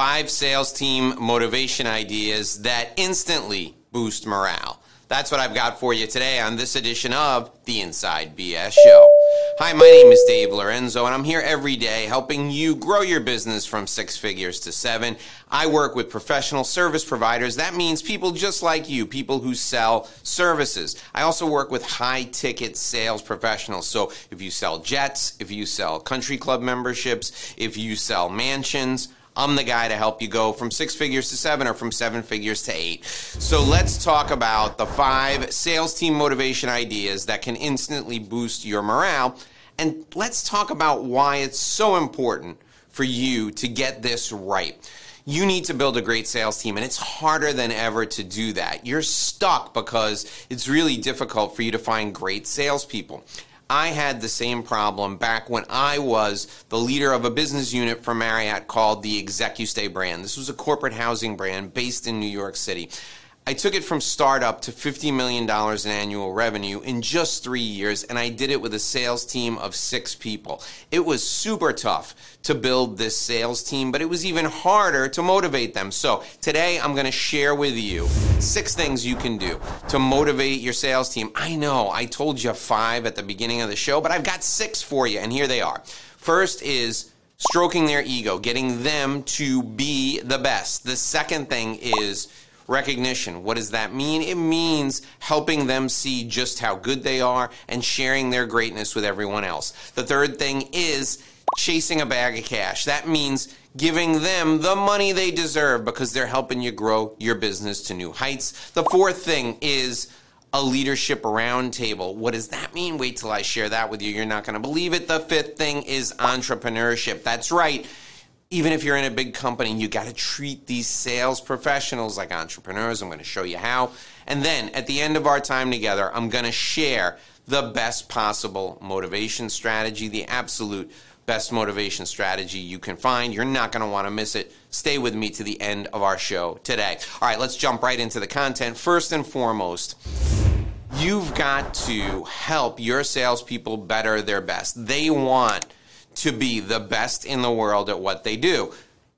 five sales team motivation ideas that instantly boost morale. That's what I've got for you today on this edition of the Inside BS Show. Hi, my name is Dave Lorenzo, and I'm here every day helping you grow your business from six figures to seven. I work with professional service providers. That means people just like you, people who sell services. I also work with high ticket sales professionals. So if you sell jets, if you sell country club memberships, if you sell mansions, I'm the guy to help you go from six figures to seven or from seven figures to eight. So let's talk about the five sales team motivation ideas that can instantly boost your morale. And let's talk about why it's so important for you to get this right. You need to build a great sales team, and it's harder than ever to do that. You're stuck because it's really difficult for you to find great salespeople. I had the same problem back when I was the leader of a business unit for Marriott called the ExecuStay brand. This was a corporate housing brand based in New York City. I took it from startup to $50 million in annual revenue in just three years, and I did it with a sales team of six people. It was super tough to build this sales team, but it was even harder to motivate them. So today I'm to share with you six things you can do to motivate your sales team. I know I told you five at the beginning of the show, but I've got six for you, and here they are. First is stroking their ego, getting them to be the best. The second thing is recognition. What does that mean? It means helping them see just how good they are and sharing their greatness with everyone else. The third thing is chasing a bag of cash. That means giving them the money they deserve because they're helping you grow your business to new heights. The fourth thing is a leadership roundtable. What does that mean? Wait till I share that with you. You're not going to believe it. The fifth thing is entrepreneurship. That's right even if you're in a big company, you got to treat these sales professionals like entrepreneurs. I'm going to show you how. And then at the end of our time together, I'm going to share the best possible motivation strategy, the absolute best motivation strategy you can find. You're not going to want to miss it. Stay with me to the end of our show today. All right, let's jump right into the content. First and foremost, you've got to help your salespeople better their best. They want to be the best in the world at what they do.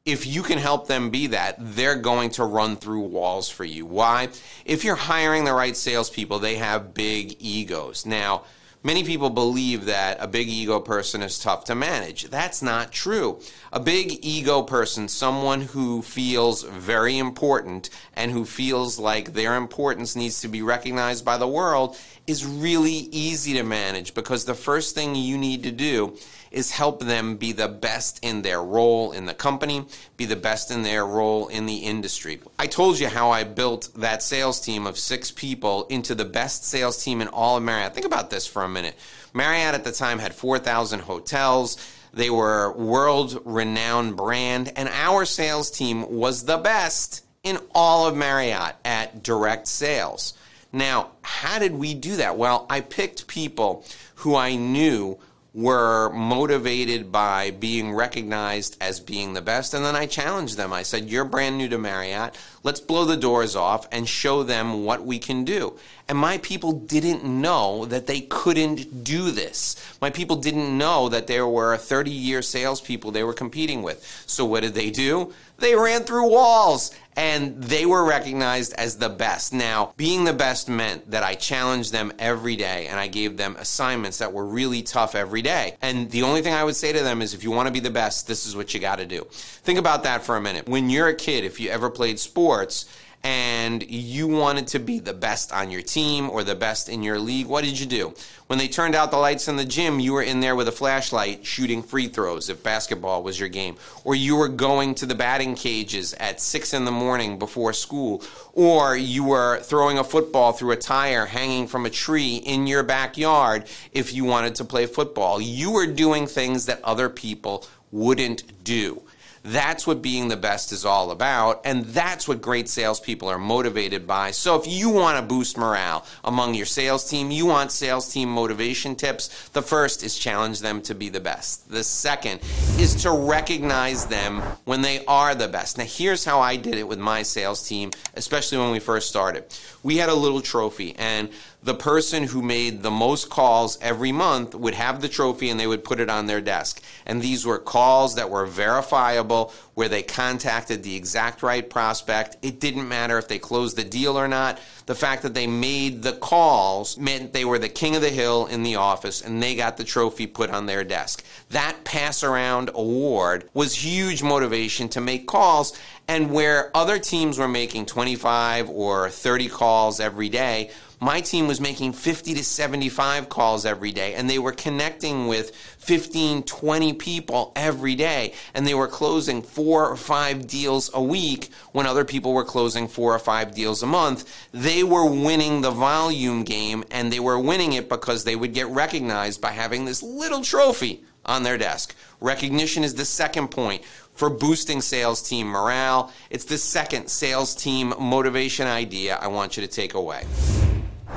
If you can help them be that, they're going to run through walls for you. Why? If you're hiring the right salespeople, they have big egos. Now, Many people believe that a big ego person is tough to manage. That's not true. A big ego person, someone who feels very important and who feels like their importance needs to be recognized by the world, is really easy to manage because the first thing you need to do is help them be the best in their role in the company, be the best in their role in the industry. I told you how I built that sales team of six people into the best sales team in all of Marriott. Think about this for a minute. Marriott at the time had 4,000 hotels. They were world renowned brand, and our sales team was the best in all of Marriott at direct sales. Now, how did we do that? Well, I picked people who I knew were motivated by being recognized as being the best. And then I challenged them. I said, You're brand new to Marriott. Let's blow the doors off and show them what we can do. And my people didn't know that they couldn't do this. My people didn't know that there were 30 year salespeople they were competing with. So what did they do? They ran through walls and they were recognized as the best. Now, being the best meant that I challenged them every day and I gave them assignments that were really tough every day. And the only thing I would say to them is if you want to be the best, this is what you got to do. Think about that for a minute. When you're a kid, if you ever played sports, and you wanted to be the best on your team or the best in your league, what did you do? When they turned out the lights in the gym, you were in there with a flashlight shooting free throws if basketball was your game. Or you were going to the batting cages at six in the morning before school. Or you were throwing a football through a tire hanging from a tree in your backyard if you wanted to play football. You were doing things that other people wouldn't do. That's what being the best is all about, and that's what great salespeople are motivated by. So if you want to boost morale among your sales team, you want sales team motivation tips, the first is challenge them to be the best. The second is to recognize them when they are the best. Now, here's how I did it with my sales team, especially when we first started. We had a little trophy, and the person who made the most calls every month would have the trophy and they would put it on their desk. And these were calls that were verifiable, where they contacted the exact right prospect. It didn't matter if they closed the deal or not. The fact that they made the calls meant they were the king of the hill in the office and they got the trophy put on their desk. That pass around award was huge motivation to make calls. And where other teams were making 25 or 30 calls every day, my team was making 50 to 75 calls every day, and they were connecting with 15, 20 people every day, and they were closing four or five deals a week when other people were closing four or five deals a month. They were winning the volume game, and they were winning it because they would get recognized by having this little trophy on their desk. Recognition is the second point for boosting sales team morale. It's the second sales team motivation idea I want you to take away.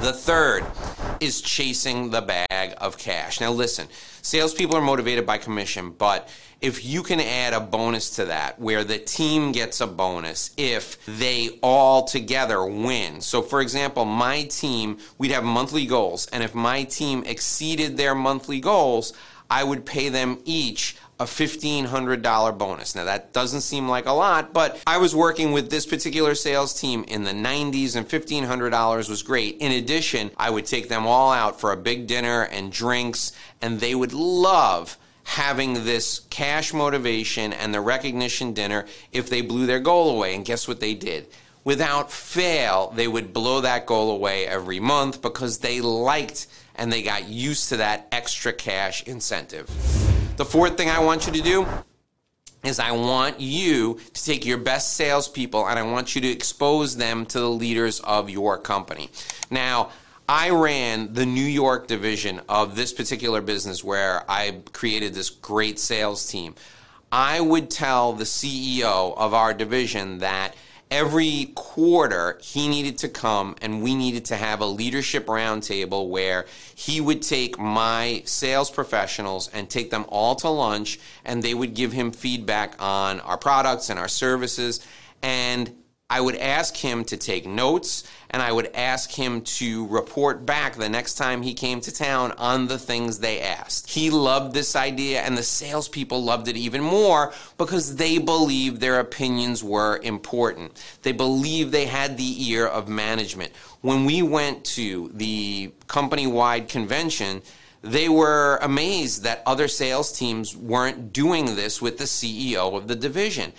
The third is chasing the bag of cash. Now, listen, salespeople are motivated by commission, but if you can add a bonus to that where the team gets a bonus if they all together win. So, for example, my team, we'd have monthly goals, and if my team exceeded their monthly goals, I would pay them each a $1,500 bonus. Now, that doesn't seem like a lot, but I was working with this particular sales team in the 90s, and $1,500 was great. In addition, I would take them all out for a big dinner and drinks, and they would love having this cash motivation and the recognition dinner if they blew their goal away. And guess what they did? Without fail, they would blow that goal away every month because they liked and they got used to that extra cash incentive. The fourth thing I want you to do is I want you to take your best salespeople and I want you to expose them to the leaders of your company. Now, I ran the New York division of this particular business where I created this great sales team. I would tell the CEO of our division that every quarter he needed to come and we needed to have a leadership roundtable where he would take my sales professionals and take them all to lunch and they would give him feedback on our products and our services. And I would ask him to take notes and I would ask him to report back the next time he came to town on the things they asked. He loved this idea, and the salespeople loved it even more because they believed their opinions were important. They believed they had the ear of management. When we went to the company wide convention, they were amazed that other sales teams weren't doing this with the CEO of the division.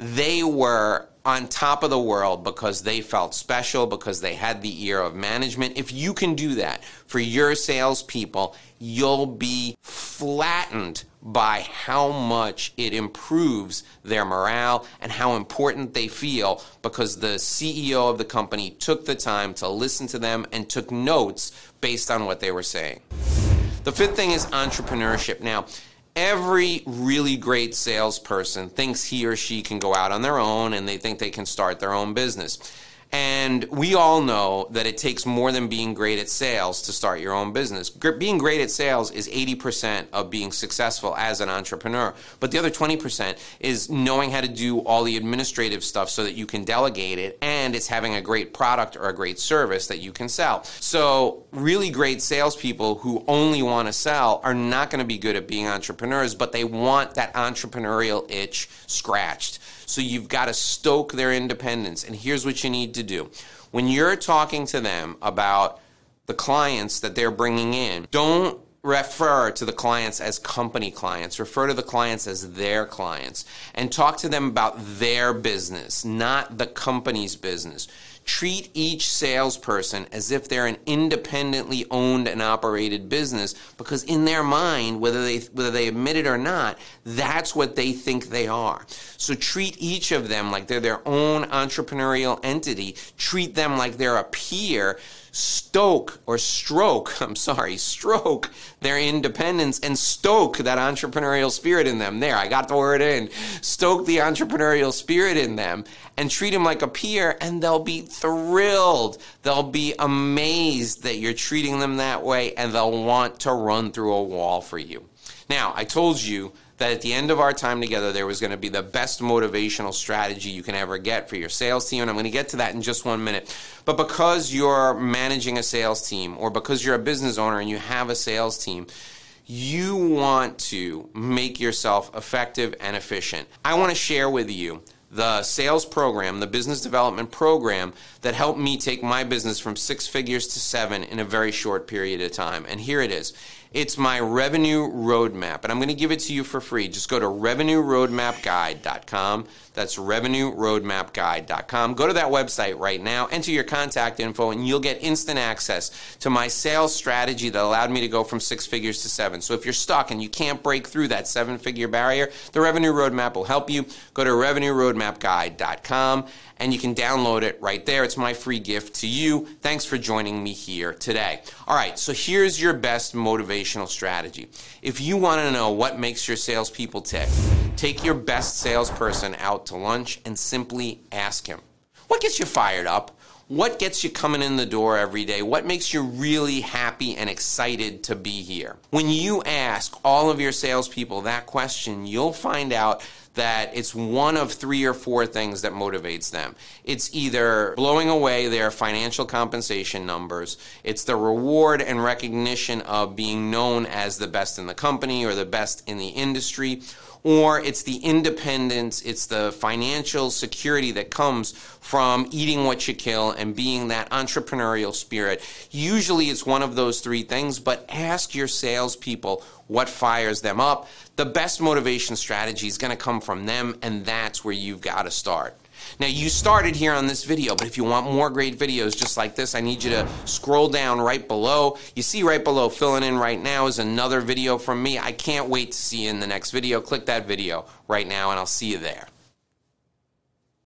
They were on top of the world because they felt special, because they had the ear of management. If you can do that for your salespeople, you'll be flattened by how much it improves their morale and how important they feel because the CEO of the company took the time to listen to them and took notes based on what they were saying. The fifth thing is entrepreneurship. Now, every really great salesperson thinks he or she can go out on their own and they think they can start their own business. And we all know that it takes more than being great at sales to start your own business. Being great at sales is 80% of being successful as an entrepreneur. But the other 20% is knowing how to do all the administrative stuff so that you can delegate it, and it's having a great product or a great service that you can sell. So, really great salespeople who only want to sell are not going to be good at being entrepreneurs, but they want that entrepreneurial itch scratched. So you've got to stoke their independence. And here's what you need to do when you're talking to them about the clients that they're bringing in, don't refer to the clients as company clients. Refer to the clients as their clients and talk to them about their business, not the company's business. Treat each salesperson as if they're an independently owned and operated business because in their mind, whether they whether they admit it or not, that's what they think they are. So treat each of them like they're their own entrepreneurial entity. Treat them like they're a peer stoke or stroke, I'm sorry, stroke their independence and stoke that entrepreneurial spirit in them. There, I got the word in. Stoke the entrepreneurial spirit in them and treat them like a peer, and they'll be thrilled. They'll be amazed that you're treating them that way, and they'll want to run through a wall for you. Now, I told you that at the end of our time together, there was going to be the best motivational strategy you can ever get for your sales team. And I'm going to get to that in just one minute. But because you're managing a sales team or because you're a business owner and you have a sales team, you want to make yourself effective and efficient. I want to share with you the sales program, the business development program that helped me take my business from six figures to seven in a very short period of time. And here it is. It's my revenue roadmap, and I'm going to give it to you for free. Just go to revenueroadmapguide.com. That's revenueroadmapguide.com. Go to that website right now, enter your contact info, and you'll get instant access to my sales strategy that allowed me to go from six figures to seven. So if you're stuck and you can't break through that seven figure barrier, the revenue roadmap will help you. Go to revenueroadmapguide.com and you can download it right there. It's my free gift to you. Thanks for joining me here today. All right, so here's your best motivational strategy. If you want to know what makes your salespeople tick, take your best salesperson out to lunch and simply ask him, What gets you fired up? What gets you coming in the door every day? What makes you really happy and excited to be here? When you ask all of your salespeople that question, you'll find out that it's one of three or four things that motivates them. It's either blowing away their financial compensation numbers, it's the reward and recognition of being known as the best in the company or the best in the industry, or it's the independence, it's the financial security that comes from eating what you kill and being that entrepreneurial spirit. Usually it's one of those three things, but ask your salespeople what fires them up. The best motivation strategy is going to come from them, and that's where you've got to start. Now, you started here on this video, but if you want more great videos just like this, I need you to scroll down right below. You see right below, filling in right now is another video from me. I can't wait to see you in the next video. Click that video right now, and I'll see you there.